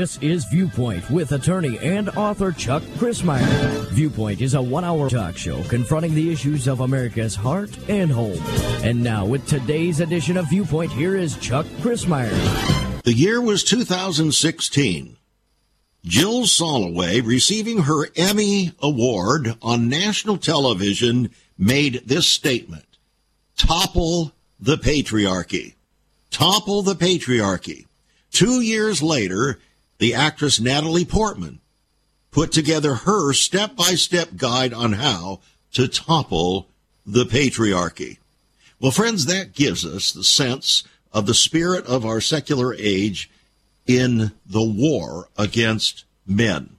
This is Viewpoint with attorney and author Chuck Crismier. Viewpoint is a one hour talk show confronting the issues of America's heart and home. And now, with today's edition of Viewpoint, here is Chuck Crismier. The year was 2016. Jill Soloway, receiving her Emmy Award on national television, made this statement Topple the patriarchy. Topple the patriarchy. Two years later, the actress Natalie Portman put together her step by step guide on how to topple the patriarchy. Well, friends, that gives us the sense of the spirit of our secular age in the war against men.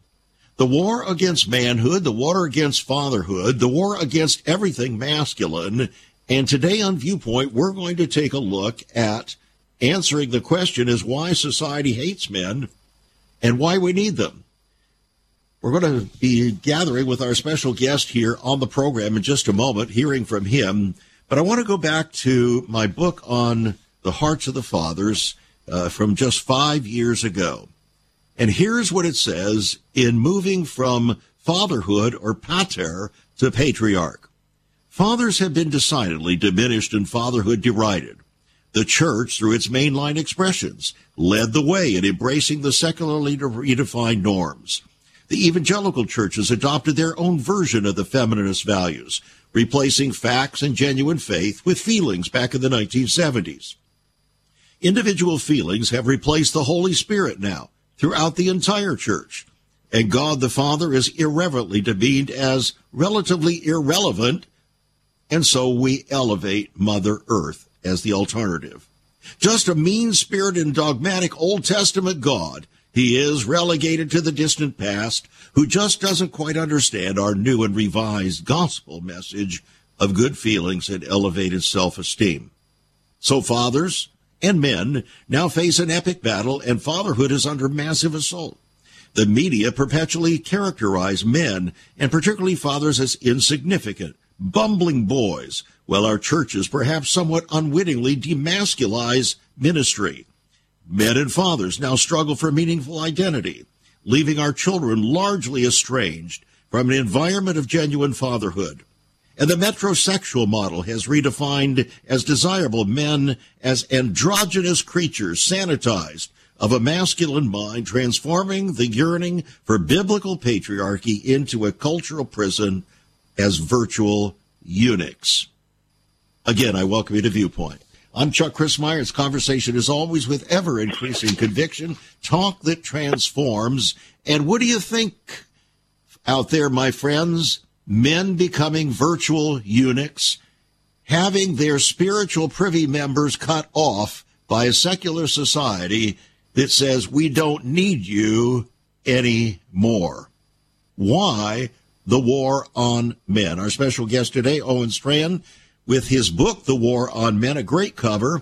The war against manhood, the war against fatherhood, the war against everything masculine. And today on Viewpoint, we're going to take a look at answering the question is why society hates men and why we need them. We're going to be gathering with our special guest here on the program in just a moment, hearing from him. But I want to go back to my book on the hearts of the fathers uh, from just five years ago. And here's what it says in moving from fatherhood or pater to patriarch. Fathers have been decidedly diminished and fatherhood derided. The church, through its mainline expressions, led the way in embracing the secularly redefined norms. The evangelical churches adopted their own version of the feminist values, replacing facts and genuine faith with feelings back in the 1970s. Individual feelings have replaced the Holy Spirit now throughout the entire church. And God the Father is irreverently demeaned as relatively irrelevant, and so we elevate Mother Earth as the alternative. Just a mean spirited and dogmatic Old Testament God, he is relegated to the distant past who just doesn't quite understand our new and revised gospel message of good feelings and elevated self esteem. So, fathers and men now face an epic battle, and fatherhood is under massive assault. The media perpetually characterize men, and particularly fathers, as insignificant, bumbling boys while our churches perhaps somewhat unwittingly demasculize ministry. Men and fathers now struggle for meaningful identity, leaving our children largely estranged from an environment of genuine fatherhood. And the metrosexual model has redefined as desirable men as androgynous creatures sanitized of a masculine mind, transforming the yearning for biblical patriarchy into a cultural prison as virtual eunuchs. Again, I welcome you to Viewpoint. I'm Chuck Crismier. Conversation is always with ever increasing conviction, talk that transforms. And what do you think out there, my friends? Men becoming virtual eunuchs, having their spiritual privy members cut off by a secular society that says we don't need you anymore. Why the war on men? Our special guest today, Owen Strachan with his book, The War on Men, a great cover.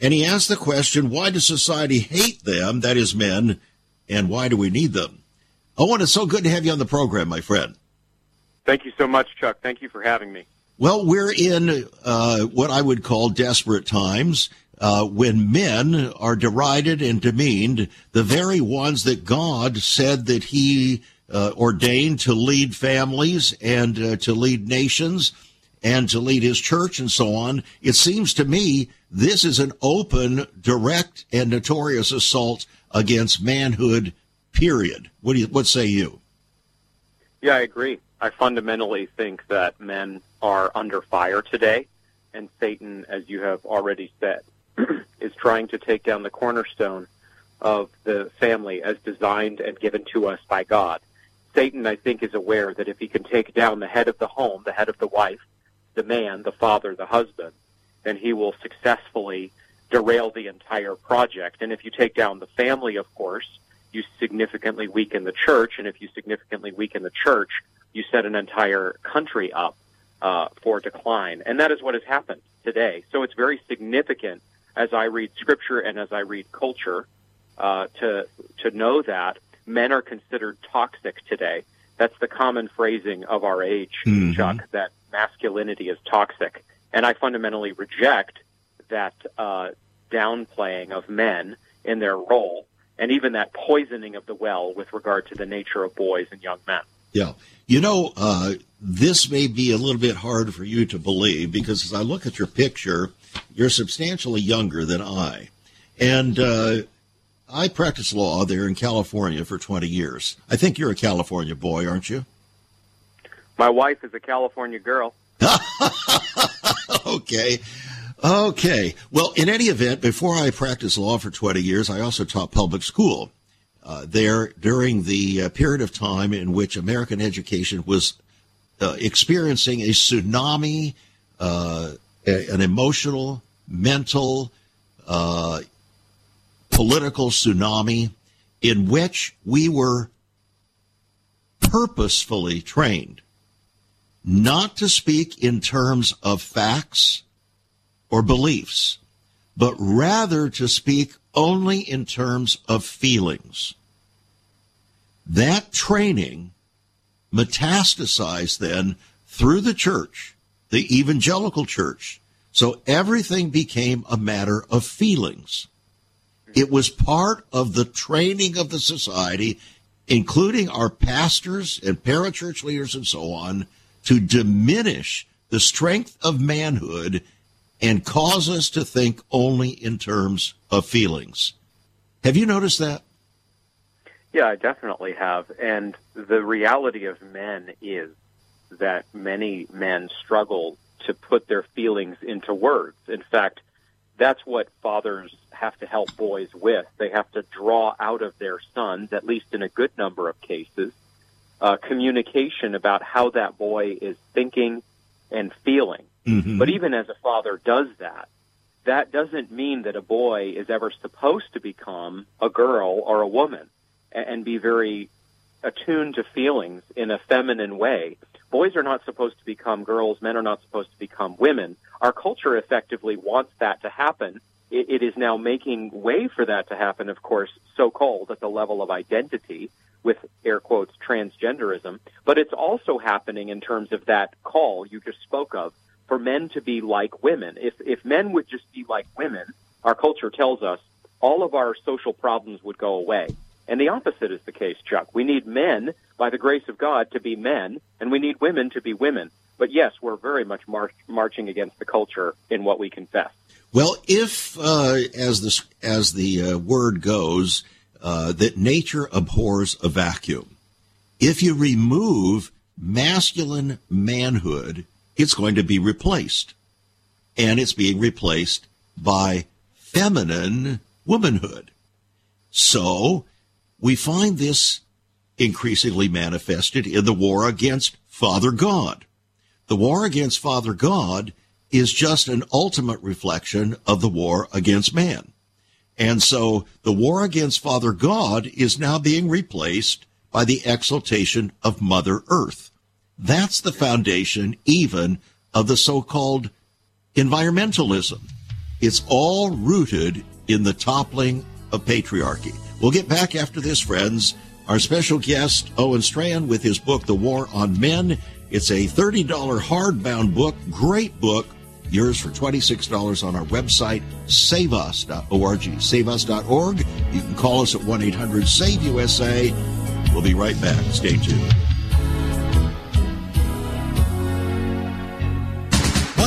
And he asked the question, why does society hate them, that is men, and why do we need them? Owen, it's so good to have you on the program, my friend. Thank you so much, Chuck. Thank you for having me. Well, we're in uh, what I would call desperate times. Uh, when men are derided and demeaned, the very ones that God said that He uh, ordained to lead families and uh, to lead nations, and to lead his church and so on. It seems to me this is an open, direct, and notorious assault against manhood, period. What do you, what say you? Yeah, I agree. I fundamentally think that men are under fire today, and Satan, as you have already said, is trying to take down the cornerstone of the family as designed and given to us by God. Satan, I think, is aware that if he can take down the head of the home, the head of the wife, the man, the father, the husband, then he will successfully derail the entire project. And if you take down the family, of course, you significantly weaken the church. And if you significantly weaken the church, you set an entire country up uh, for decline. And that is what has happened today. So it's very significant as I read scripture and as I read culture uh, to to know that men are considered toxic today. That's the common phrasing of our age, mm-hmm. Chuck. That masculinity is toxic. And I fundamentally reject that uh, downplaying of men in their role and even that poisoning of the well with regard to the nature of boys and young men. Yeah. You know, uh, this may be a little bit hard for you to believe because as I look at your picture, you're substantially younger than I. And uh, I practiced law there in California for 20 years. I think you're a California boy, aren't you? My wife is a California girl. okay. Okay. Well, in any event, before I practiced law for 20 years, I also taught public school uh, there during the uh, period of time in which American education was uh, experiencing a tsunami, uh, a, an emotional, mental, uh, political tsunami in which we were purposefully trained not to speak in terms of facts or beliefs, but rather to speak only in terms of feelings. That training metastasized then through the church, the evangelical church. So everything became a matter of feelings. It was part of the training of the society, including our pastors and parachurch leaders and so on, to diminish the strength of manhood and cause us to think only in terms of feelings. Have you noticed that? Yeah, I definitely have. And the reality of men is that many men struggle to put their feelings into words. In fact, that's what fathers have to help boys with. They have to draw out of their sons, at least in a good number of cases, uh, communication about how that boy is thinking and feeling. Mm-hmm. But even as a father does that, that doesn't mean that a boy is ever supposed to become a girl or a woman and, and be very attuned to feelings in a feminine way. Boys are not supposed to become girls. Men are not supposed to become women. Our culture effectively wants that to happen. it, it is now making way for that to happen, of course, so called at the level of identity with air quotes transgenderism, but it's also happening in terms of that call you just spoke of for men to be like women. If if men would just be like women, our culture tells us all of our social problems would go away. And the opposite is the case, Chuck. We need men, by the grace of God, to be men, and we need women to be women. But yes, we're very much march, marching against the culture in what we confess. Well, if, uh, as the as the uh, word goes, uh, that nature abhors a vacuum. If you remove masculine manhood, it's going to be replaced. And it's being replaced by feminine womanhood. So we find this increasingly manifested in the war against Father God. The war against Father God is just an ultimate reflection of the war against man. And so the war against Father God is now being replaced by the exaltation of Mother Earth. That's the foundation even of the so-called environmentalism. It's all rooted in the toppling of patriarchy. We'll get back after this, friends. Our special guest, Owen Strachan, with his book, The War on Men. It's a $30 hardbound book, great book yours for $26 on our website, saveus.org. Saveus.org. You can call us at 1 800 SAVE USA. We'll be right back. Stay tuned.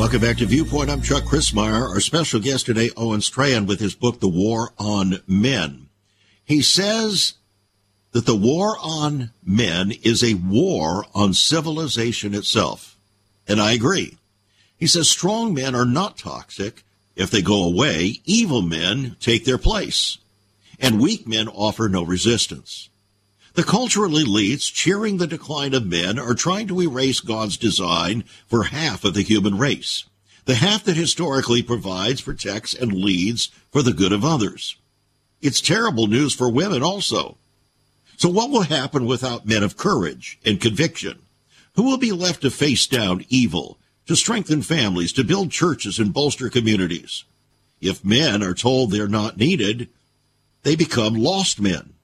Welcome back to Viewpoint. I'm Chuck Crismier. Our special guest today, Owen Strachan, with his book, The War on Men. He says that the war on men is a war on civilization itself. And I agree. He says strong men are not toxic. If they go away, evil men take their place. And weak men offer no resistance. The cultural elites cheering the decline of men are trying to erase God's design for half of the human race. the half that historically provides, protects, and leads for the good of others. It's terrible news for women also. So what will happen without men of courage and conviction? Who will be left to face down evil, to strengthen families, to build churches and bolster communities? If men are told they're not needed, they become lost men.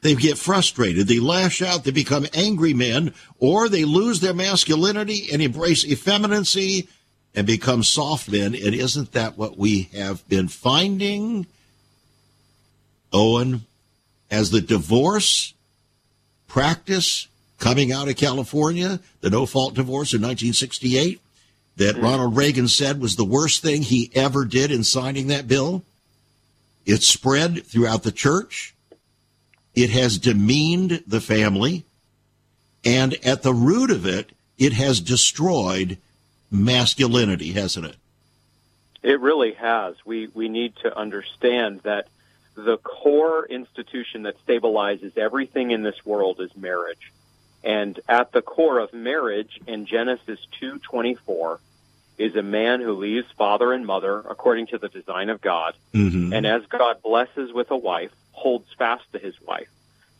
They get frustrated, they lash out, they become angry men, or they lose their masculinity and embrace effeminacy and become soft men. And isn't that what we have been finding, Owen, as the divorce practice coming out of California, the no fault divorce in 1968, that mm-hmm. Ronald Reagan said was the worst thing he ever did in signing that bill? It spread throughout the church. It has demeaned the family. And at the root of it, it has destroyed masculinity, hasn't it? It really has. We we need to understand that the core institution that stabilizes everything in this world is marriage. And at the core of marriage in Genesis 2:24 is a man who leaves father and mother according to the design of God. Mm-hmm. And as God blesses with a wife, holds fast to his wife.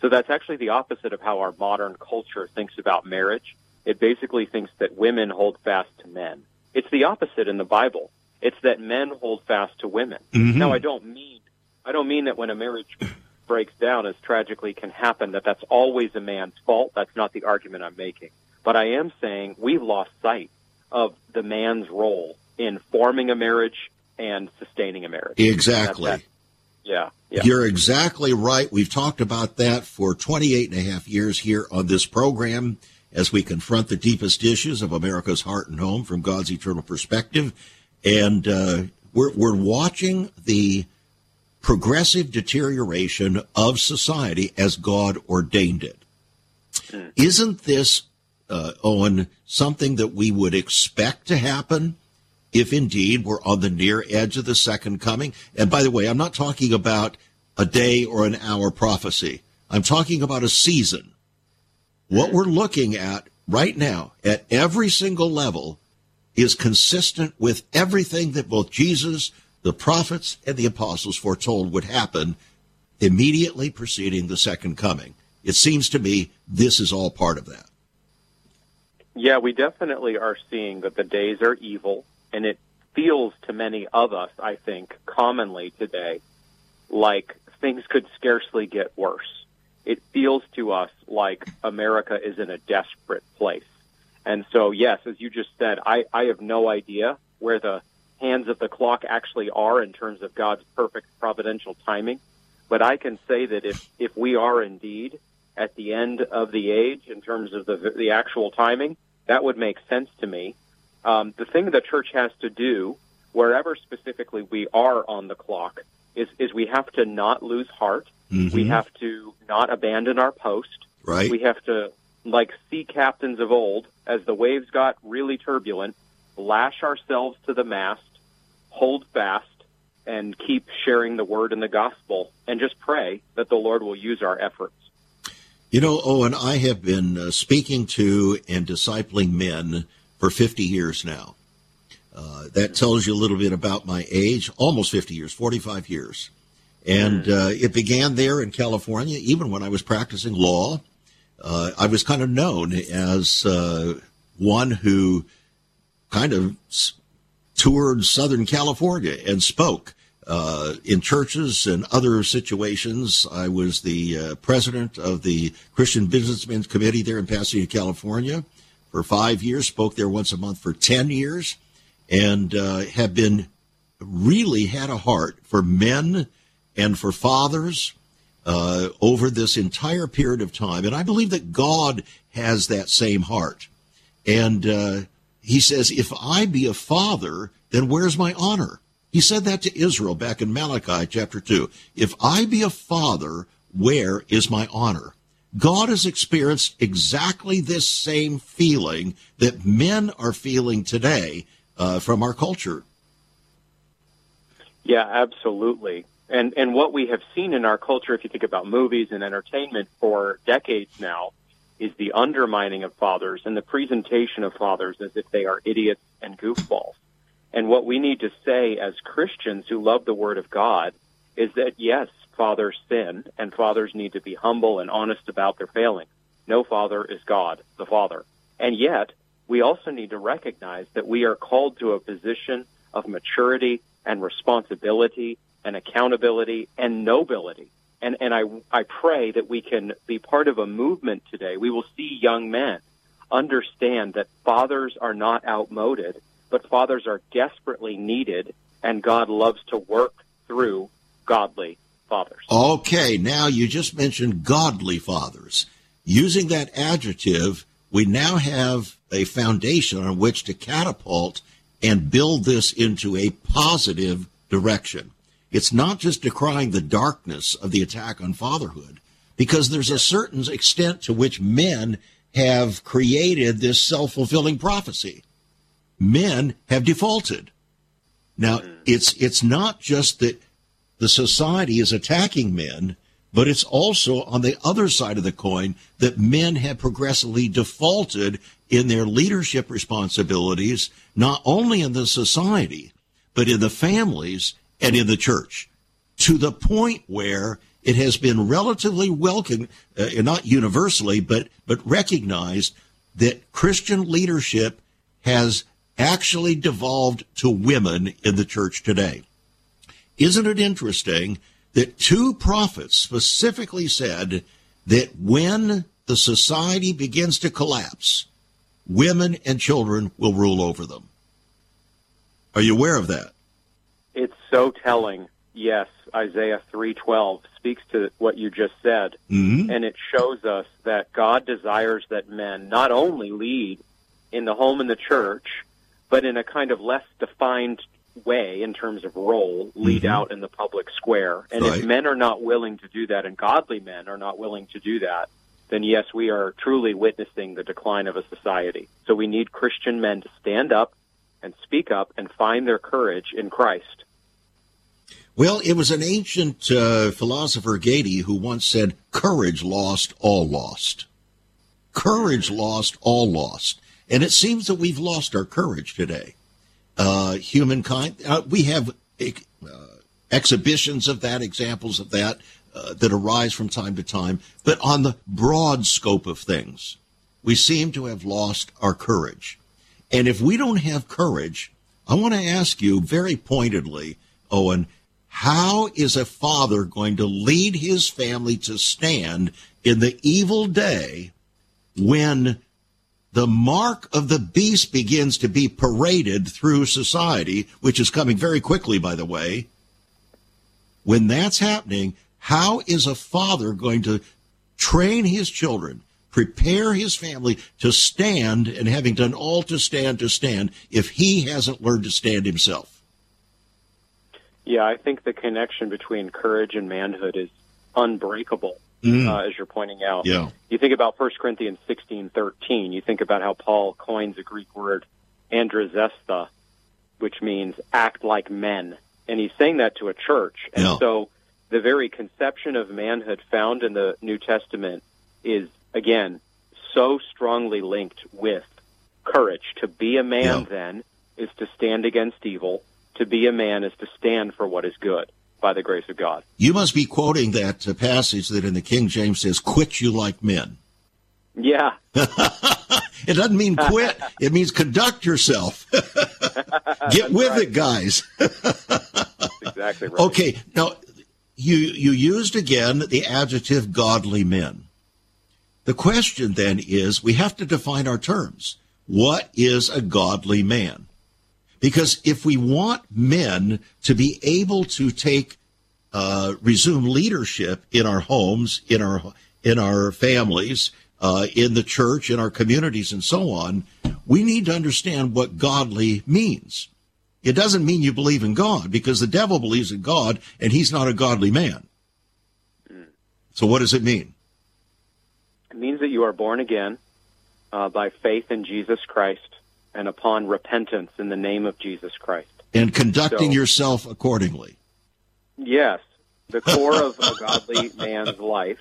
So that's actually the opposite of how our modern culture thinks about marriage. It basically thinks that women hold fast to men. It's the opposite in the Bible. It's that men hold fast to women. Mm-hmm. Now I don't mean I don't mean that when a marriage breaks down as tragically can happen that that's always a man's fault. That's not the argument I'm making. But I am saying we've lost sight of the man's role in forming a marriage and sustaining a marriage. Exactly. That, yeah, yeah. You're exactly right. We've talked about that for 28 and a half years here on this program as we confront the deepest issues of America's heart and home from God's eternal perspective. And uh, we're, we're watching the progressive deterioration of society as God ordained it. Mm. Isn't this uh, Owen, something that we would expect to happen if indeed we're on the near edge of the second coming. And by the way, I'm not talking about a day or an hour prophecy. I'm talking about a season. What we're looking at right now at every single level is consistent with everything that both Jesus, the prophets, and the apostles foretold would happen immediately preceding the second coming. It seems to me this is all part of that. Yeah, we definitely are seeing that the days are evil, and it feels to many of us, I think, commonly today, like things could scarcely get worse. It feels to us like America is in a desperate place. And so, yes, as you just said, I, I have no idea where the hands of the clock actually are in terms of God's perfect providential timing. But I can say that if, if we are indeed at the end of the age in terms of the, the actual timing, that would make sense to me. Um, the thing the church has to do, wherever specifically we are on the clock, is, is we have to not lose heart. Mm-hmm. We have to not abandon our post. Right. We have to, like sea captains of old, as the waves got really turbulent, lash ourselves to the mast, hold fast, and keep sharing the word and the gospel, and just pray that the Lord will use our efforts. You know, Owen, I have been uh, speaking to and discipling men for 50 years now. Uh, that tells you a little bit about my age, almost 50 years, 45 years. And hmm. uh, it began there in California, even when I was practicing law. Uh, I was kind of known as uh, one who kind of toured Southern California and spoke uh, in churches and other situations. I was the uh, president of the Christian Businessmen's Committee there in Pasadena, California for five years, spoke there once a month for 10 years, and uh, have been really had a heart for men and for fathers uh, over this entire period of time. And I believe that God has that same heart. And uh, he says, if I be a father, then where's my honor? He said that to Israel back in Malachi chapter 2. If I be a father, where is my honor? God has experienced exactly this same feeling that men are feeling today uh, from our culture. Yeah, absolutely. And and what we have seen in our culture, if you think about movies and entertainment for decades now, is the undermining of fathers and the presentation of fathers as if they are idiots and goofballs. And what we need to say as Christians who love the Word of God is that yes, fathers sin, and fathers need to be humble and honest about their failings. No father is God, the Father. And yet, we also need to recognize that we are called to a position of maturity and responsibility and accountability and nobility. And, and I, I pray that we can be part of a movement today. We will see young men understand that fathers are not outmoded, but fathers are desperately needed, and God loves to work through godly fathers. Okay, now you just mentioned godly fathers. Using that adjective, we now have a foundation on which to catapult and build this into a positive direction. It's not just decrying the darkness of the attack on fatherhood, because there's a certain extent to which men have created this self fulfilling prophecy. Men have defaulted. Now, mm. it's, it's not just that the society is attacking men, but it's also on the other side of the coin that men have progressively defaulted in their leadership responsibilities, not only in the society, but in the families and in the church, to the point where it has been relatively welcome, uh, not universally, but, but recognized that Christian leadership has actually devolved to women in the church today. Isn't it interesting that two prophets specifically said that when the society begins to collapse, women and children will rule over them? Are you aware of that? It's so telling. Yes, Isaiah 3:12 speaks to what you just said, mm-hmm. and it shows us that God desires that men not only lead in the home and the church, but in a kind of less defined way in terms of role lead mm-hmm. out in the public square. And right. if men are not willing to do that, and godly men are not willing to do that, then yes, we are truly witnessing the decline of a society. So we need Christian men to stand up and speak up and find their courage in Christ. Well, it was an ancient uh, philosopher, Goethe, who once said, Courage lost, all lost. Courage lost, all lost. And it seems that we've lost our courage today uh, humankind. Uh, we have uh, exhibitions of that, examples of that uh, that arise from time to time. But on the broad scope of things, we seem to have lost our courage. And if we don't have courage, I want to ask you very pointedly, Owen, how is a father going to lead his family to stand in the evil day when the mark of the beast begins to be paraded through society, which is coming very quickly, by the way. When that's happening, how is a father going to train his children, prepare his family to stand, and having done all to stand, to stand, if he hasn't learned to stand himself? Yeah, I think the connection between courage and manhood is unbreakable mm. uh, as you're pointing out. Yeah. You think about 1 Corinthians 16, 13. You think about how Paul coins a Greek word, andrizesthe, which means act like men. And he's saying that to a church. And yeah. so the very conception of manhood found in the New Testament is, again, so strongly linked with courage. To be a man, yeah. then, is to stand against evil. To be a man is to stand for what is good by the grace of God. You must be quoting that uh, passage that in the King James says, quit you like men. Yeah. it doesn't mean quit, it means conduct yourself. Get with right. it, guys. exactly right. Okay, now you, you used again the adjective godly men. The question then is we have to define our terms. What is a godly man? Because if we want men to be able to take, uh, resume leadership in our homes, in our, in our families, uh, in the church, in our communities, and so on, we need to understand what godly means. It doesn't mean you believe in God because the devil believes in God and he's not a godly man. So what does it mean? It means that you are born again uh, by faith in Jesus Christ and upon repentance in the name of Jesus Christ. And conducting so, yourself accordingly. Yes. The core of a godly man's life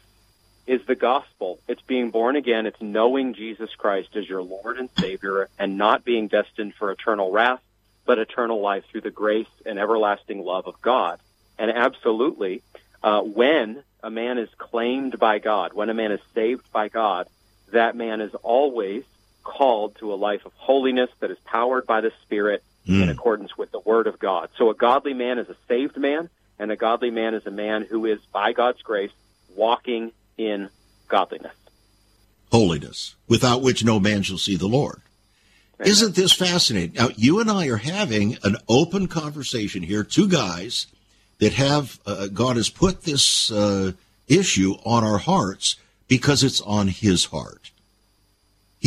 is the gospel. It's being born again. It's knowing Jesus Christ as your Lord and Savior and not being destined for eternal wrath, but eternal life through the grace and everlasting love of God. And absolutely, uh, when a man is claimed by God, when a man is saved by God, that man is always called to a life of holiness that is powered by the Spirit mm. in accordance with the Word of God. So a godly man is a saved man, and a godly man is a man who is, by God's grace, walking in godliness. Holiness, without which no man shall see the Lord. Amen. Isn't this fascinating? Now, you and I are having an open conversation here, two guys that have, uh, God has put this uh, issue on our hearts because it's on His heart.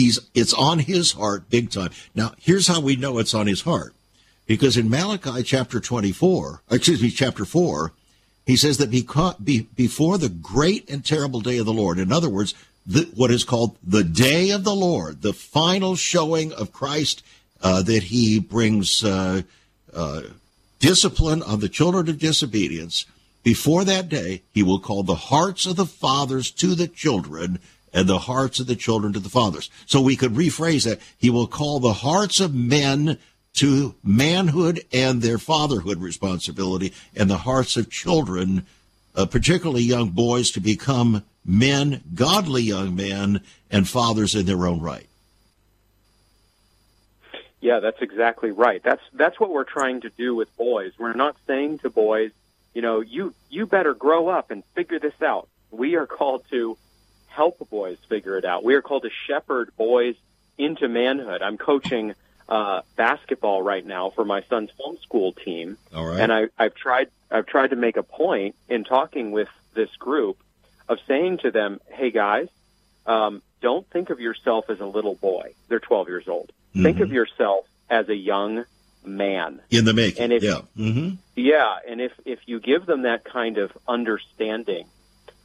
He's, it's on His heart big time. Now, here's how we know it's on His heart. Because in Malachi chapter 24, excuse me, chapter 4, he says that before the great and terrible day of the Lord, in other words, the, what is called the day of the Lord, the final showing of Christ, uh, that he brings uh, uh, discipline on the children of disobedience. Before that day, he will call the hearts of the fathers to the children and the hearts of the children to the fathers. So we could rephrase that. He will call the hearts of men to manhood and their fatherhood responsibility and the hearts of children, uh, particularly young boys, to become men, godly young men, and fathers in their own right. Yeah, that's exactly right. That's that's what we're trying to do with boys. We're not saying to boys, you know, you you better grow up and figure this out. We are called to help boys figure it out. We are called to shepherd boys into manhood. I'm coaching uh, basketball right now for my son's homeschool team. All right. And I, I've tried I've tried to make a point in talking with this group of saying to them, "Hey guys, um, don't think of yourself as a little boy. They're 12 years old. Mm-hmm. Think of yourself as a young man in the making. And if, yeah, mm-hmm. yeah, and if if you give them that kind of understanding,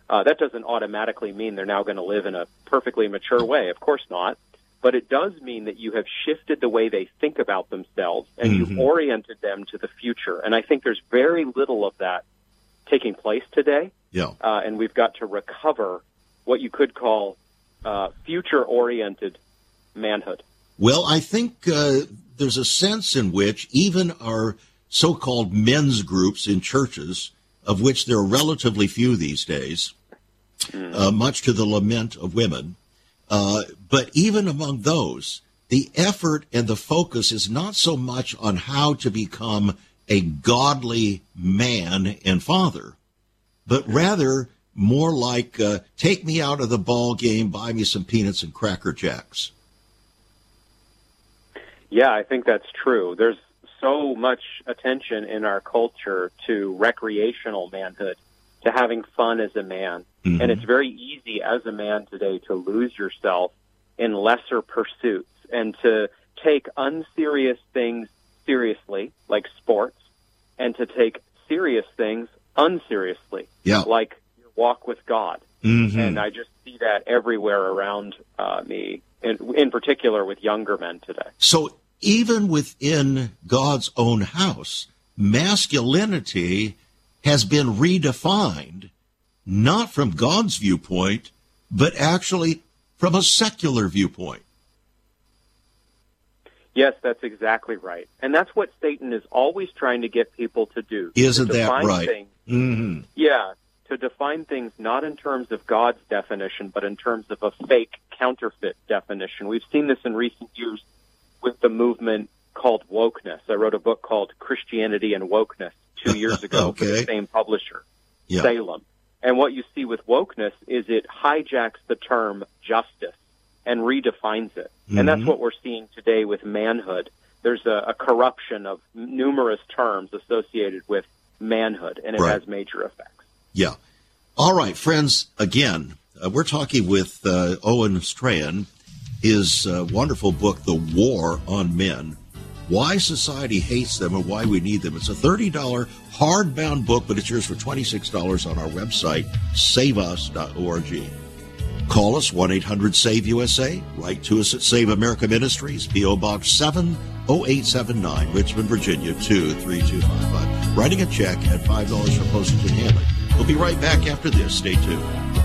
uh, that doesn't automatically mean they're now going to live in a perfectly mature way. Of course not but it does mean that you have shifted the way they think about themselves and mm-hmm. you've oriented them to the future. And I think there's very little of that taking place today. Yeah. Uh, and we've got to recover what you could call uh, future oriented manhood. Well, I think uh, there's a sense in which even our so called men's groups in churches, of which there are relatively few these days, mm. much to the lament of women, uh, but even among those, the effort and the focus is not so much on how to become a godly man and father, but rather more like uh, take me out of the ball game, buy me some peanuts and cracker jacks. Yeah, I think that's true. There's so much attention in our culture to recreational manhood to having fun as a man. Mm-hmm. And it's very easy as a man today to lose yourself in lesser pursuits and to take unserious things seriously, like sports, and to take serious things unseriously, yeah. like your walk with God. Mm-hmm. And I just see that everywhere around uh, me, in, in particular with younger men today. So even within God's own house, masculinity has been redefined, not from God's viewpoint, but actually from a secular viewpoint. Yes, that's exactly right. And that's what Satan is always trying to get people to do. Isn't to that right? Things, mm-hmm. Yeah, to define things not in terms of God's definition, but in terms of a fake, counterfeit definition. We've seen this in recent years the movement called wokeness. I wrote a book called Christianity and Wokeness two years ago okay. for the same publisher, yeah. Salem. And what you see with wokeness is it hijacks the term justice and redefines it. Mm-hmm. And that's mm-hmm. what we're seeing today with manhood. There's a, a corruption of numerous terms associated with manhood, and it right. has major effects. Yeah. All right, friends, again, uh, we're talking with uh, Owen Strachan. His uh, wonderful book, The War on Men why society hates them and why we need them. It's a $30 hardbound book, but it's yours for $26 on our website, saveus.org. Call us 1 800 SAVE USA. Write to us at Save America Ministries, P.O. Box 70879, Richmond, Virginia 23255. Writing a check at $5 for postage and handling. We'll be right back after this. Stay tuned.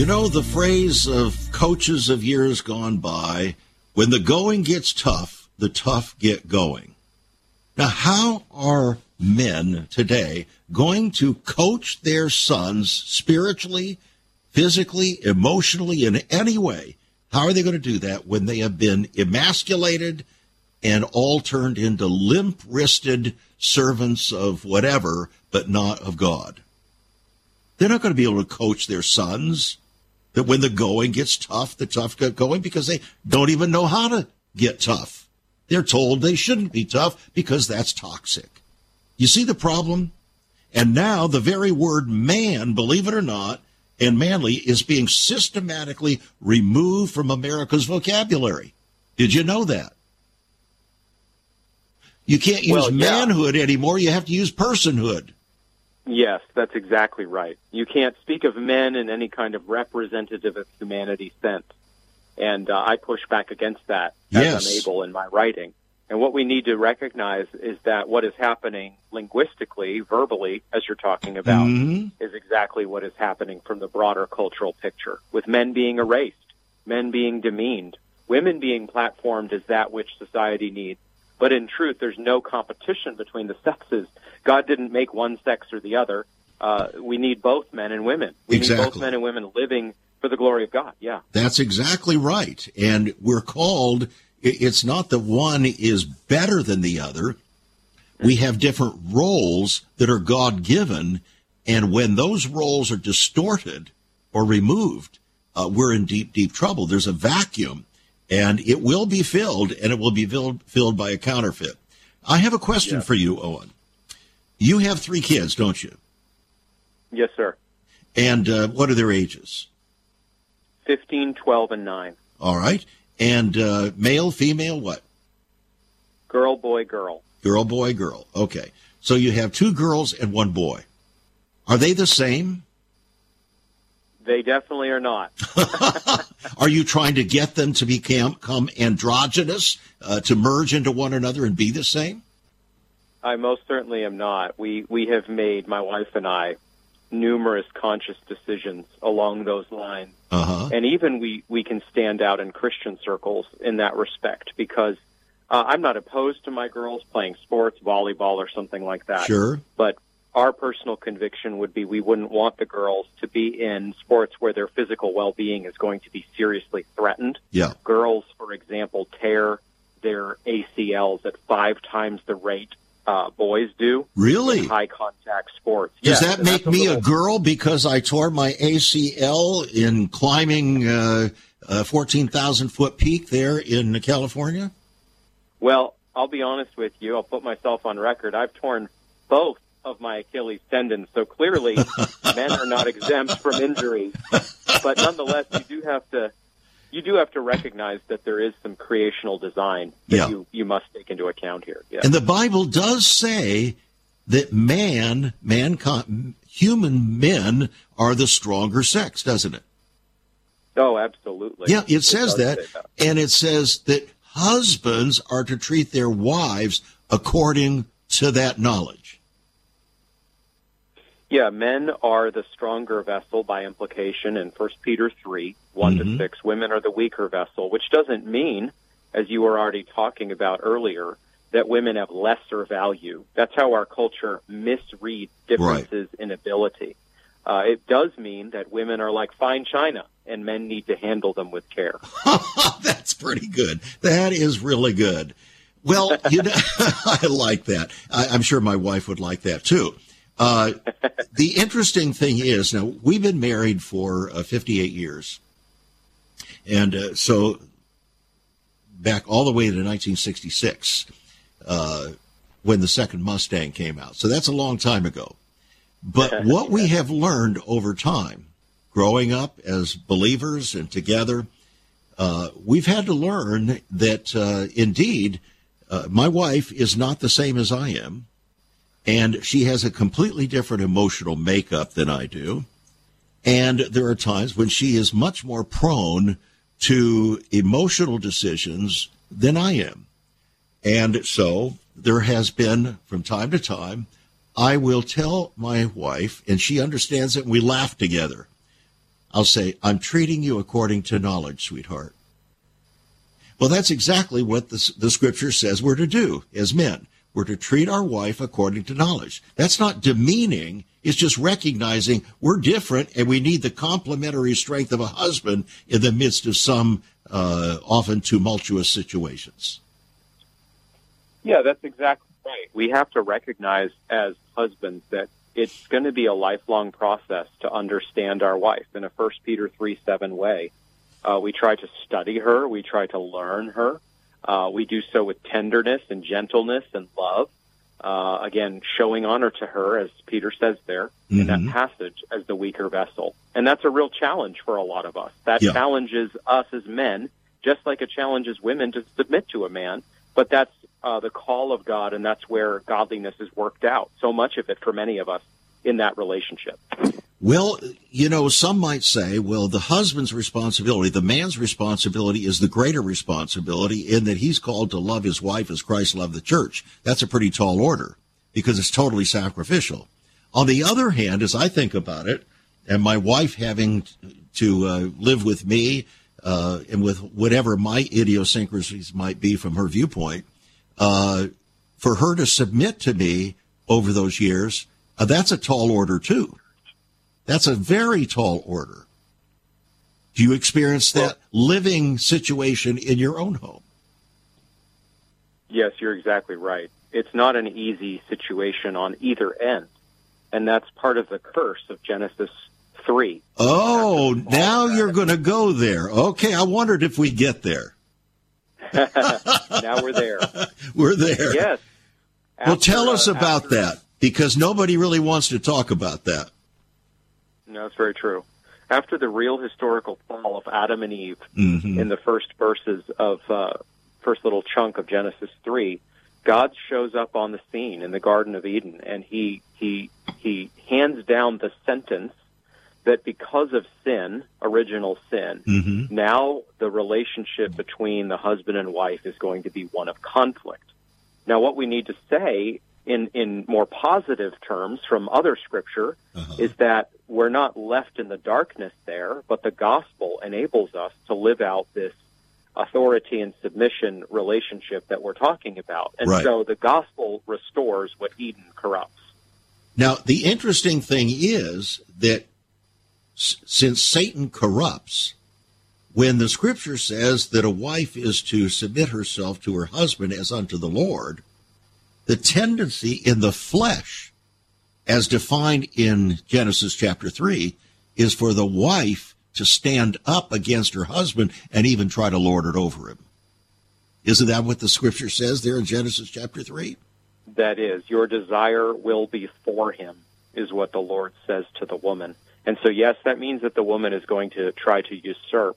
You know, the phrase of coaches of years gone by when the going gets tough, the tough get going. Now, how are men today going to coach their sons spiritually, physically, emotionally, in any way? How are they going to do that when they have been emasculated and all turned into limp wristed servants of whatever, but not of God? They're not going to be able to coach their sons that when the going gets tough, the tough get going because they don't even know how to get tough. They're told they shouldn't be tough because that's toxic. You see the problem? And now the very word man, believe it or not, and manly is being systematically removed from America's vocabulary. Did you know that? You can't use well, yeah. manhood anymore. You have to use personhood. Yes, that's exactly right. You can't speak of men in any kind of representative of humanity sense. And uh, I push back against that as yes. I'm able in my writing. And what we need to recognize is that what is happening linguistically, verbally, as you're talking about, mm-hmm. is exactly what is happening from the broader cultural picture, with men being erased, men being demeaned, women being platformed as that which society needs. But in truth, there's no competition between the sexes God didn't make one sex or the other. Uh, we need both men and women. We exactly. need both men and women living for the glory of God. Yeah. That's exactly right. And we're called, it's not that one is better than the other. We have different roles that are God given. And when those roles are distorted or removed, uh, we're in deep, deep trouble. There's a vacuum and it will be filled and it will be filled, filled by a counterfeit. I have a question yeah. for you, Owen. You have three kids, don't you? Yes, sir. And uh, what are their ages? 15, 12, and 9. All right. And uh, male, female, what? Girl, boy, girl. Girl, boy, girl. Okay. So you have two girls and one boy. Are they the same? They definitely are not. are you trying to get them to become, androgynous, uh, to merge into one another and be the same? I most certainly am not. We we have made my wife and I numerous conscious decisions along those lines, uh-huh. and even we we can stand out in Christian circles in that respect because uh, I'm not opposed to my girls playing sports, volleyball, or something like that. Sure, but our personal conviction would be we wouldn't want the girls to be in sports where their physical well-being is going to be seriously threatened. Yeah, girls, for example, tear their ACLs at five times the rate uh, boys do. Really? High contact sports. Does yes, that make a me little... a girl because I tore my ACL in climbing uh, a 14,000 foot peak there in California? Well, I'll be honest with you. I'll put myself on record. I've torn both of my Achilles tendon. so clearly men are not exempt from injury. But nonetheless, you do have to you do have to recognize that there is some creational design that yeah. you, you must take into account here. Yeah. And the Bible does say that man, mankind, human men are the stronger sex, doesn't it? Oh, absolutely. Yeah, it, it says that, that. And it says that husbands are to treat their wives according to that knowledge. Yeah, men are the stronger vessel by implication in 1 Peter 3, 1 mm-hmm. to 6. Women are the weaker vessel, which doesn't mean, as you were already talking about earlier, that women have lesser value. That's how our culture misreads differences right. in ability. Uh, it does mean that women are like fine china, and men need to handle them with care. That's pretty good. That is really good. Well, you know, I like that. I, am sure my wife would like that too. Uh, the interesting thing is now we've been married for uh, 58 years, and uh, so back all the way to 1966 uh, when the second Mustang came out. So that's a long time ago. But what we have learned over time, growing up as believers and together, uh, we've had to learn that uh, indeed uh, my wife is not the same as I am, and she has a completely different emotional makeup than I do. And there are times when she is much more prone to emotional decisions than I am. And so there has been, from time to time, I will tell my wife, and she understands it, and we laugh together. I'll say, I'm treating you according to knowledge, sweetheart. Well, that's exactly what the, the scripture says we're to do as men. We're to treat our wife according to knowledge. That's not demeaning. It's just recognizing we're different and we need the complementary strength of a husband in the midst of some uh, often tumultuous situations. Yeah, that's exactly right. We have to recognize as husbands that it's going to be a lifelong process to understand our wife in a First Peter three seven way. Uh, we try to study her. We try to learn her. Uh, we do so with tenderness and gentleness and love. Uh, again, showing honor to her, as Peter says there mm-hmm. in that mm-hmm. passage, as the weaker vessel. And that's a real challenge for a lot of us. That yeah. challenges us as men, just like it challenges women to submit to a man. But that's uh, the call of God, and that's where godliness is worked out. So much of it for many of us in that relationship. Well, you know, some might say, well, the husband's responsibility, the man's responsibility is the greater responsibility in that he's called to love his wife as Christ loved the church. That's a pretty tall order because it's totally sacrificial. On the other hand, as I think about it, and my wife having to uh, live with me uh, and with whatever my idiosyncrasies might be from her viewpoint, uh, for her to submit to me over those years, uh, that's a tall order too. That's a very tall order. Do you experience that living situation in your own home? Yes, you're exactly right. It's not an easy situation on either end. And that's part of the curse of Genesis 3. Oh, now you're going to go there. Okay, I wondered if we get there. now we're there. we're there. Yes. After, well, tell us about after, that because nobody really wants to talk about that. No, it's very true. After the real historical fall of Adam and Eve mm-hmm. in the first verses of uh, first little chunk of Genesis three, God shows up on the scene in the Garden of Eden, and he he he hands down the sentence that because of sin, original sin, mm-hmm. now the relationship between the husband and wife is going to be one of conflict. Now, what we need to say in, in more positive terms from other scripture uh-huh. is that we're not left in the darkness there, but the gospel enables us to live out this authority and submission relationship that we're talking about. And right. so the gospel restores what Eden corrupts. Now, the interesting thing is that s- since Satan corrupts, when the scripture says that a wife is to submit herself to her husband as unto the Lord, the tendency in the flesh, as defined in Genesis chapter 3, is for the wife to stand up against her husband and even try to lord it over him. Isn't that what the scripture says there in Genesis chapter 3? That is. Your desire will be for him, is what the Lord says to the woman. And so, yes, that means that the woman is going to try to usurp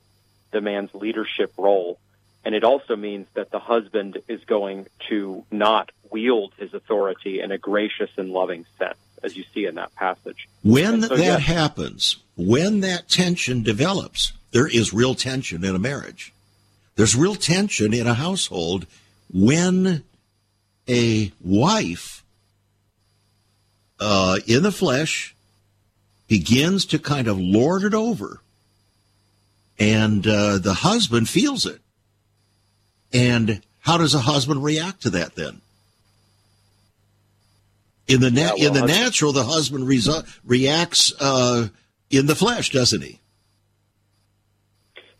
the man's leadership role and it also means that the husband is going to not wield his authority in a gracious and loving sense, as you see in that passage. When so, that yes, happens, when that tension develops, there is real tension in a marriage. There's real tension in a household when a wife uh, in the flesh begins to kind of lord it over, and uh, the husband feels it and how does a husband react to that then? In the na- yeah, well, in the natural, the husband resu- reacts uh, in the flesh, doesn't he?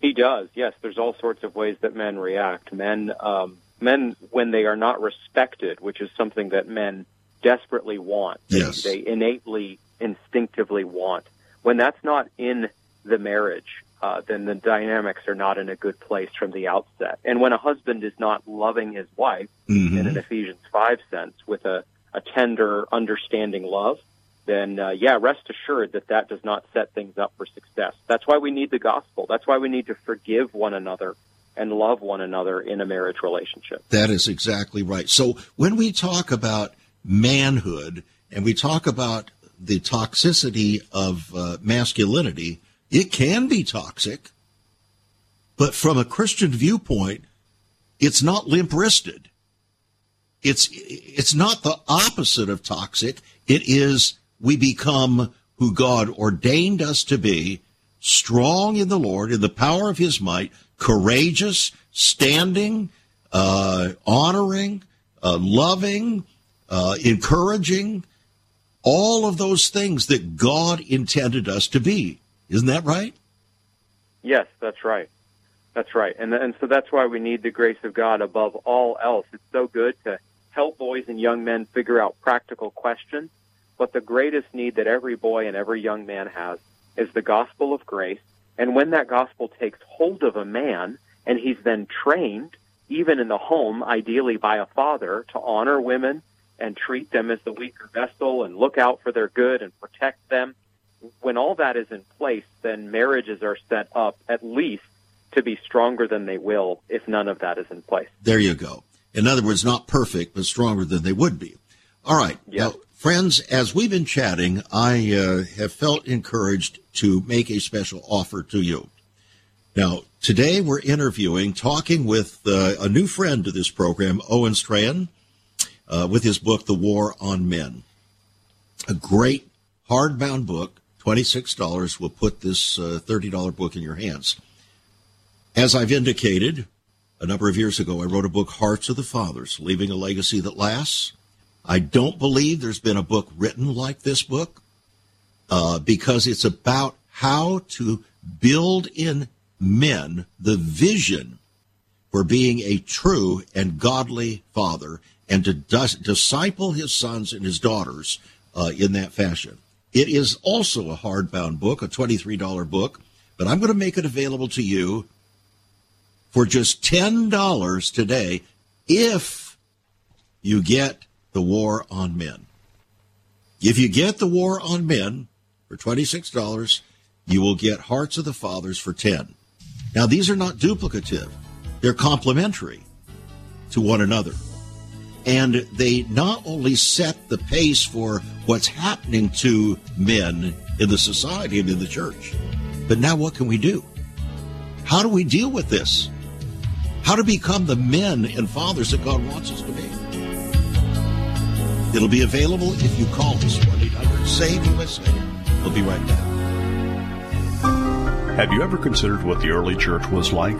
He does. Yes, there's all sorts of ways that men react. Men, um, men, when they are not respected, which is something that men desperately want. Yes. They, they innately, instinctively want. When that's not in the marriage, uh, then the dynamics are not in a good place from the outset. And when a husband is not loving his wife, mm-hmm. in an Ephesians 5 sense, with a, a tender, understanding love, then uh, yeah, rest assured that that does not set things up for success. That's why we need the gospel. That's why we need to forgive one another and love one another in a marriage relationship. That is exactly right. So when we talk about manhood and we talk about the toxicity of uh, masculinity, it can be toxic, but from a Christian viewpoint, it's not limp wristed. It's, it's not the opposite of toxic. It is we become who God ordained us to be, strong in the Lord, in the power of his might, courageous, standing, uh, honoring, uh, loving, uh, encouraging, all of those things that God intended us to be. Isn't that right? Yes, that's right. That's right. And, and so that's why we need the grace of God above all else. It's so good to help boys and young men figure out practical questions. But the greatest need that every boy and every young man has is the gospel of grace. And when that gospel takes hold of a man and he's then trained, even in the home, ideally by a father, to honor women and treat them as the weaker vessel and look out for their good and protect them. When all that is in place, then marriages are set up at least to be stronger than they will if none of that is in place. There you go. In other words, not perfect, but stronger than they would be. All right. Yes. Now, friends, as we've been chatting, I uh, have felt encouraged to make a special offer to you. Now, today we're interviewing, talking with uh, a new friend to this program, Owen Strachan uh, with his book, The War on Men. A great hardbound book, $26 will put this uh, $30 book in your hands. As I've indicated, a number of years ago, I wrote a book, Hearts of the Fathers, Leaving a Legacy That Lasts. I don't believe there's been a book written like this book uh, because it's about how to build in men the vision for being a true and godly father and to dis- disciple his sons and his daughters uh, in that fashion. It is also a hardbound book, a $23 book, but I'm going to make it available to you for just $10 today if you get The War on Men. If you get The War on Men for $26, you will get Hearts of the Fathers for 10. Now, these are not duplicative. They're complementary to one another. And they not only set the pace for what's happening to men in the society and in the church, but now what can we do? How do we deal with this? How to become the men and fathers that God wants us to be? It'll be available if you call us 1 800 SAVE USA. We'll be right back. Have you ever considered what the early church was like?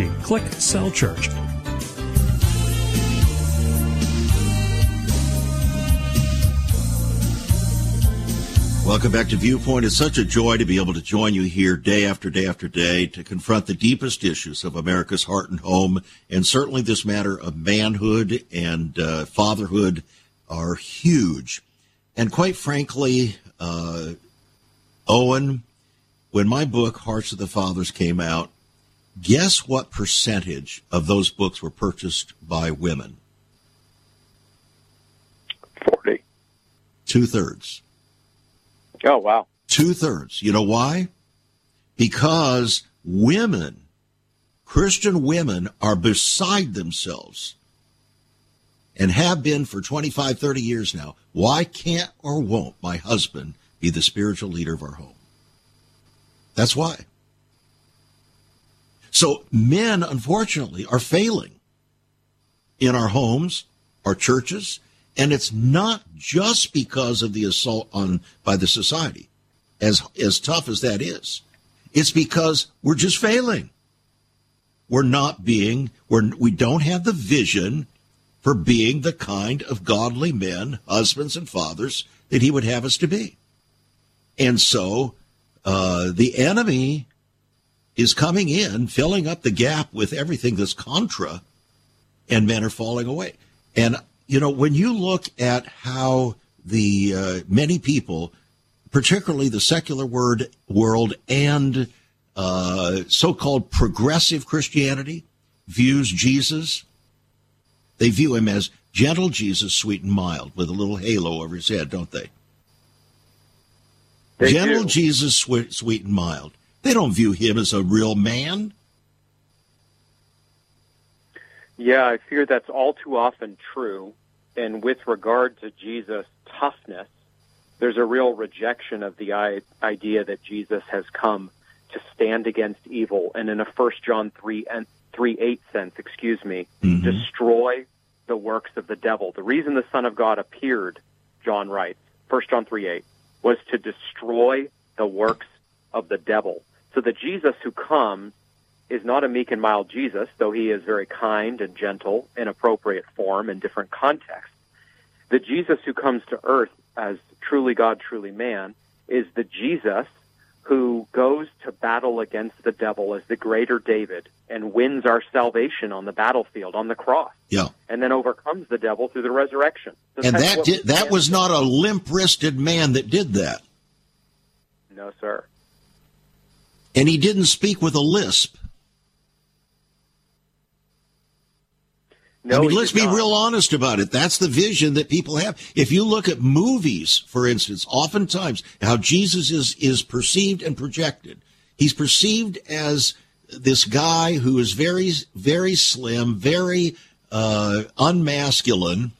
Click Cell Church. Welcome back to Viewpoint. It's such a joy to be able to join you here day after day after day to confront the deepest issues of America's heart and home. And certainly this matter of manhood and uh, fatherhood are huge. And quite frankly, uh, Owen, when my book, Hearts of the Fathers, came out, guess what percentage of those books were purchased by women? 40. Two thirds. Oh, wow. Two thirds. You know why? Because women, Christian women, are beside themselves and have been for 25, 30 years now. Why can't or won't my husband be the spiritual leader of our home? That's why. So men, unfortunately, are failing in our homes, our churches, and it's not just because of the assault on by the society, as as tough as that is. It's because we're just failing. We're not being we're we don't have the vision for being the kind of godly men, husbands and fathers that he would have us to be. And so uh, the enemy is coming in, filling up the gap with everything that's contra, and men are falling away. And you know, when you look at how the uh, many people, particularly the secular word world and uh, so-called progressive Christianity, views Jesus, they view him as gentle Jesus, sweet and mild, with a little halo over his head, don't they? They gentle do. Jesus, sweet, sweet and mild. They don't view him as a real man. Yeah, I fear that's all too often true. And with regard to Jesus' toughness, there's a real rejection of the idea that Jesus has come to stand against evil and in a 1 John 3 and 3 8 sense, excuse me, mm-hmm. destroy the works of the devil. The reason the Son of God appeared, John writes, 1 John 3 8, was to destroy the works of the devil. So the Jesus who comes is not a meek and mild Jesus, though he is very kind and gentle in appropriate form in different contexts. The Jesus who comes to earth as truly God, truly man, is the Jesus who goes to battle against the devil as the greater David and wins our salvation on the battlefield, on the cross, Yeah. and then overcomes the devil through the resurrection. So And that did, that was not a limp-wristed man that did that. No, sir. And he didn't speak with a lisp. No, I mean, let's be not. real honest about it. That's the vision that people have. If you look at movies, for instance, oftentimes how Jesus is, is perceived and projected. He's perceived as this guy who is very, very slim, very uh, unmasculine,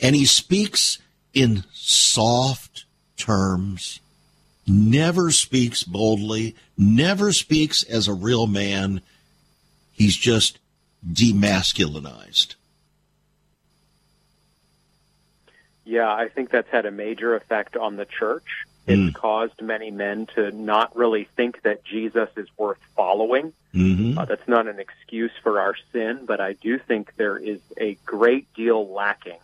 and he speaks in soft terms, never speaks boldly, never speaks as a real man. He's just demasculinized. Yeah, I think that's had a major effect on the church. It's caused many men to not really think that Jesus is worth following. Mm-hmm. Uh, that's not an excuse for our sin, but I do think there is a great deal lacking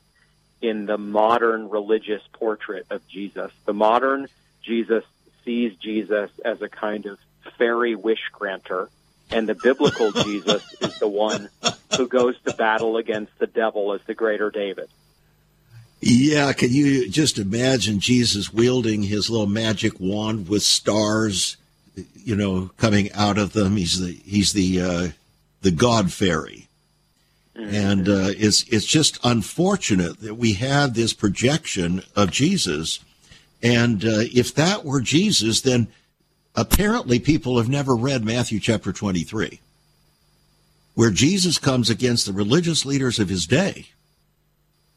in the modern religious portrait of Jesus. The modern Jesus sees Jesus as a kind of fairy wish granter, and the biblical Jesus is the one who goes to battle against the devil as the greater David. Yeah, can you just imagine Jesus wielding his little magic wand with stars, you know, coming out of them? He's the he's the uh, the God fairy, and uh, it's it's just unfortunate that we have this projection of Jesus, and uh, if that were Jesus, then apparently people have never read Matthew chapter twenty three, where Jesus comes against the religious leaders of his day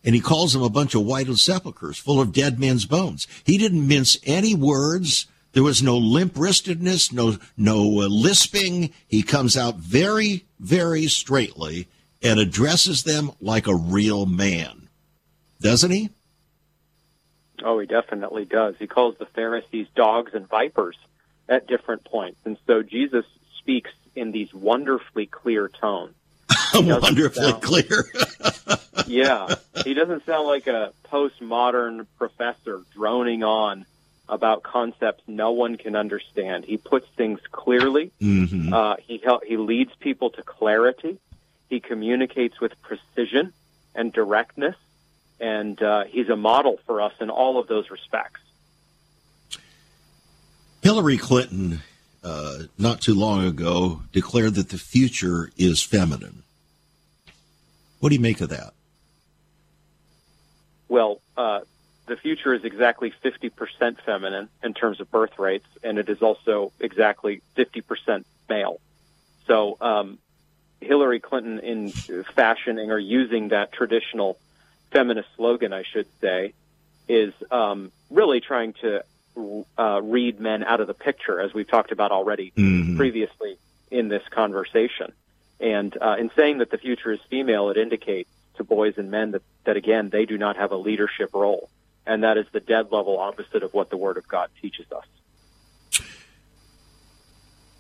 and he calls them a bunch of whited sepulchres full of dead men's bones. He didn't mince any words. There was no limp wristedness, no no uh, lisping. He comes out very, very straightly and addresses them like a real man, doesn't he? Oh, he definitely does. He calls the Pharisees dogs and vipers at different points. And so Jesus speaks in these wonderfully clear tones. Wonderfully sound- clear. Yeah. he doesn't sound like a postmodern professor droning on about concepts no one can understand. He puts things clearly. hmm Uh, he hel- he leads people to clarity. He communicates with precision and directness, and uh, he's a model for us in all of those respects. Hillary Clinton, uh, not too long ago, declared that the future is feminine. What do you make of that? Well, uh, the future is exactly 50% feminine in terms of birth rates, and it is also exactly 50% male. So um, Hillary Clinton, in fashioning or using that traditional feminist slogan, I should say, is um, really trying to uh, read men out of the picture, as we've talked about already mm-hmm. previously in this conversation. And uh, in saying that the future is female, it indicates to boys and men that, that again, they do not have a leadership role. And that is the dead level opposite of what the Word of God teaches us.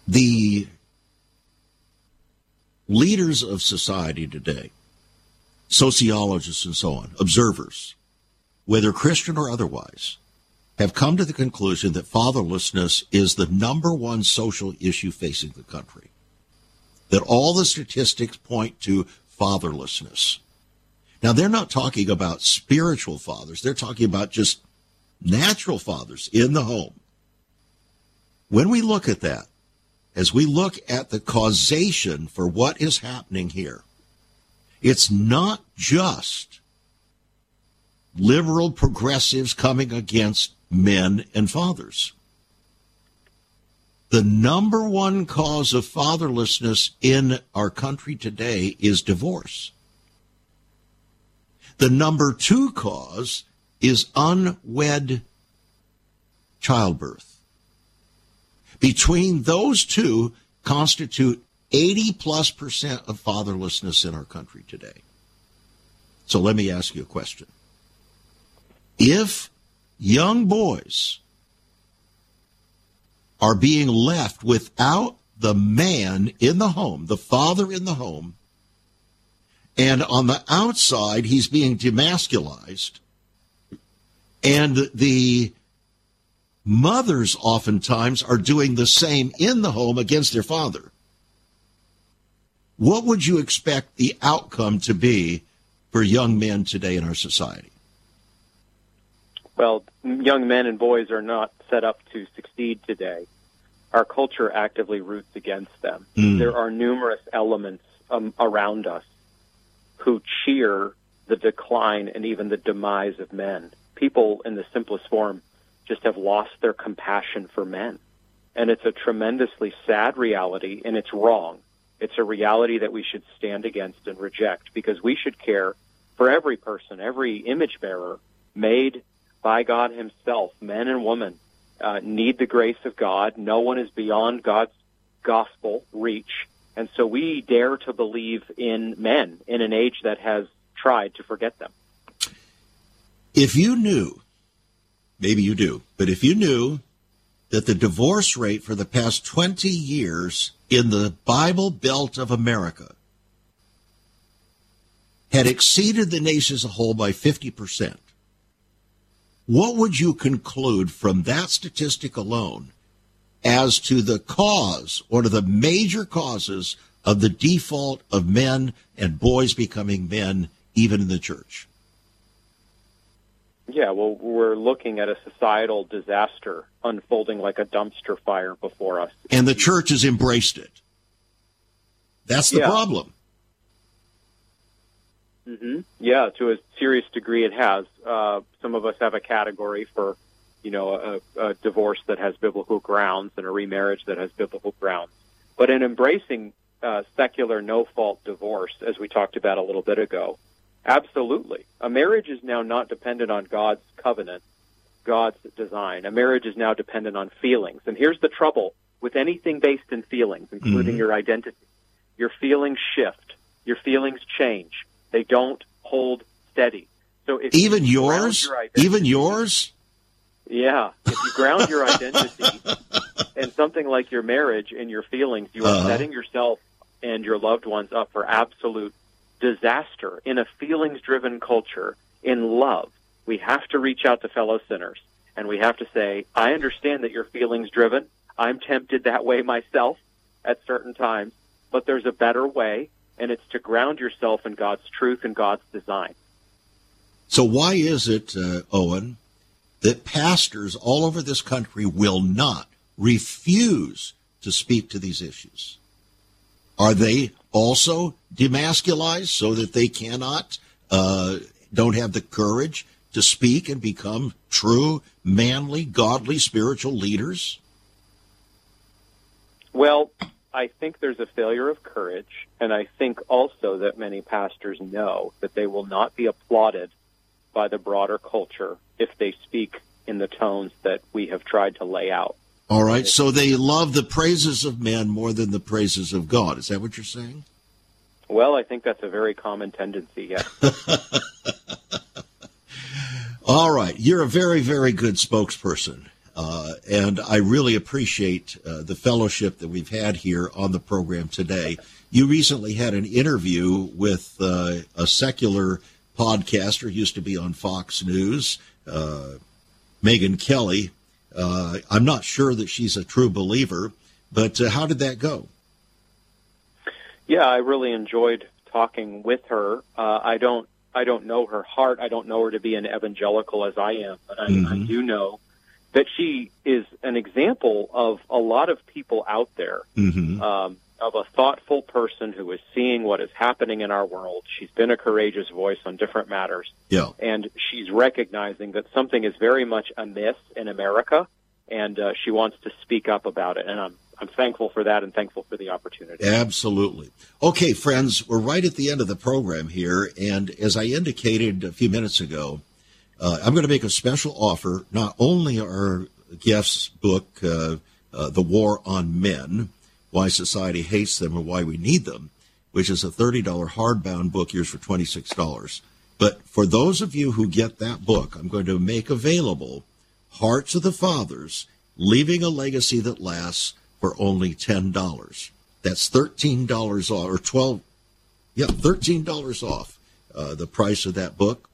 The leaders of society today, sociologists and so on, observers, whether Christian or otherwise, have come to the conclusion that fatherlessness is the number one social issue facing the country. That all the statistics point to fatherlessness. Now, they're not talking about spiritual fathers, they're talking about just natural fathers in the home. When we look at that, as we look at the causation for what is happening here, it's not just liberal progressives coming against men and fathers. The number one cause of fatherlessness in our country today is divorce. The number two cause is unwed childbirth. Between those two constitute 80 plus percent of fatherlessness in our country today. So let me ask you a question. If young boys are being left without the man in the home, the father in the home, and on the outside he's being demasculized, and the mothers oftentimes are doing the same in the home against their father. What would you expect the outcome to be for young men today in our society? Well, young men and boys are not set up to succeed today. Our culture actively roots against them. Mm. There are numerous elements um, around us who cheer the decline and even the demise of men. People, in the simplest form, just have lost their compassion for men. And it's a tremendously sad reality, and it's wrong. It's a reality that we should stand against and reject because we should care for every person, every image bearer made by God Himself. Men and women uh, need the grace of God. No one is beyond God's gospel reach. And so we dare to believe in men in an age that has tried to forget them. If you knew, maybe you do, but if you knew that the divorce rate for the past 20 years in the Bible Belt of America had exceeded the nation as a whole by 50%, what would you conclude from that statistic alone as to the cause, one of the major causes of the default of men and boys becoming men, even in the church? Yeah, well, we're looking at a societal disaster unfolding like a dumpster fire before us. And the church has embraced it. That's the yeah. problem. Mm-hmm. Yeah, to a serious degree, it has. Uh, some of us have a category for, you know, a, a divorce that has biblical grounds and a remarriage that has biblical grounds. But in embracing uh, secular no-fault divorce, as we talked about a little bit ago, absolutely, a marriage is now not dependent on God's covenant, God's design. A marriage is now dependent on feelings. And here's the trouble with anything based in feelings, including mm-hmm. your identity. Your feelings shift. Your feelings change they don't hold steady. So if even you yours, your identity, even yours, yeah. If you ground your identity in something like your marriage and your feelings, you are uh-huh. setting yourself and your loved ones up for absolute disaster in a feelings-driven culture. In love, we have to reach out to fellow sinners and we have to say, "I understand that you're feelings-driven. I'm tempted that way myself at certain times, but there's a better way." and it's to ground yourself in God's truth and God's design. So, why is it, uh, Owen, that pastors all over this country will not refuse to speak to these issues? Are they also demasculized so that they cannot, uh, don't have the courage to speak and become true, manly, godly, spiritual leaders? Well, I think there's a failure of courage, and I think also that many pastors know that they will not be applauded by the broader culture if they speak in the tones that we have tried to lay out. All right, so they love the praises of man more than the praises of God. Is that what you're saying? Well, I think that's a very common tendency, yes. All right, you're a very, very good spokesperson. Uh, and I really appreciate uh, the fellowship that we've had here on the program today. You recently had an interview with uh, a secular podcaster, used to be on Fox News, uh, Megyn Kelly. Uh, I'm not sure that she's a true believer, but uh, how did that go? Yeah, I really enjoyed talking with her. I don't I don't know her heart. I don't know her to be an evangelical as I am, but I, mm-hmm. I do know that she is an example of a lot of people out there, mm-hmm. um, of a thoughtful person who is seeing what is happening in our world. She's been a courageous voice on different matters. Yeah. And she's recognizing that something is very much amiss in America, and uh, she wants to speak up about it. And I'm I'm thankful for that and thankful for the opportunity. Absolutely. Okay, friends, we're right at the end of the program here, and as I indicated a few minutes ago, uh, I'm going to make a special offer. Not only are Geoff's book, uh, uh, The War on Men, Why Society Hates Them and Why We Need Them, which is a $30 hardbound book, yours for $26. But for those of you who get that book, I'm going to make available Hearts of the Fathers, Leaving a Legacy That Lasts for only $10. That's $13 off, or 12 yeah, $13 off uh, the price of that book.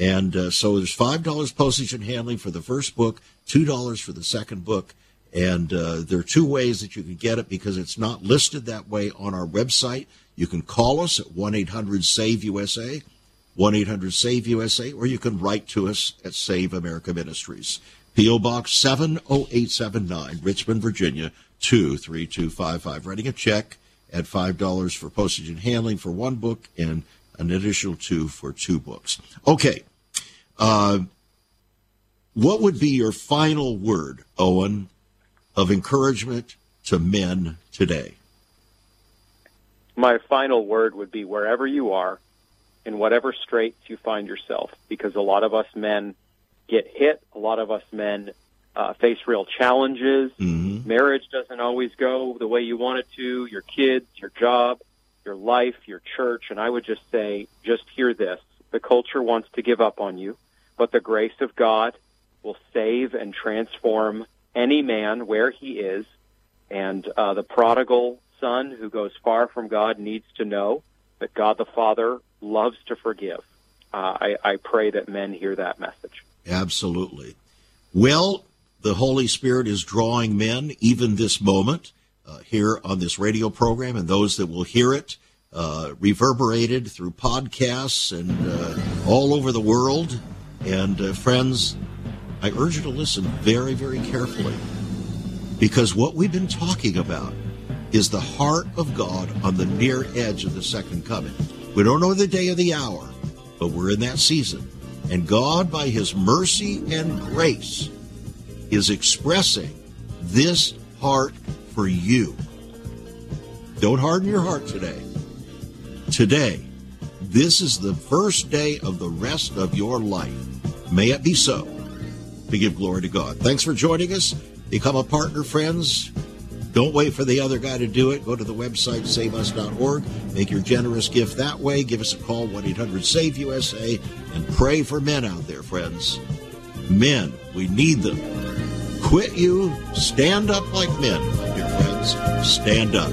And uh, so there's $5 postage and handling for the first book, $2 for the second book. And uh, there are two ways that you can get it because it's not listed that way on our website. You can call us at 1 800 SAVE USA, 1 800 SAVE USA, or you can write to us at Save America Ministries. P.O. Box 70879, Richmond, Virginia 23255. Writing a check at $5 for postage and handling for one book and an additional two for two books. Okay. Uh, what would be your final word, Owen, of encouragement to men today? My final word would be wherever you are, in whatever straits you find yourself, because a lot of us men get hit, a lot of us men uh, face real challenges. Mm-hmm. Marriage doesn't always go the way you want it to, your kids, your job your life, your church. And I would just say, just hear this. The culture wants to give up on you, but the grace of God will save and transform any man where he is. And uh, the prodigal son who goes far from God needs to know that God the Father loves to forgive. Uh, I, I pray that men hear that message. Absolutely. Well, the Holy Spirit is drawing men even this moment uh, here on this radio program and those that will hear it uh, reverberated through podcasts and uh, all over the world. And uh, friends, I urge you to listen very, very carefully because what we've been talking about is the heart of God on the near edge of the second coming. We don't know the day or the hour, but we're in that season. And God, by His mercy and grace, is expressing this heart for you. Don't harden your heart today. Today, this is the first day of the rest of your life. May it be so. To give glory to God. Thanks for joining us. Become a partner, friends. Don't wait for the other guy to do it. Go to the website, saveus.org. Make your generous gift that way. Give us a call, 1 800 SAVE USA, and pray for men out there, friends. Men, we need them. Quit you, stand up like men, dear friends. Stand up.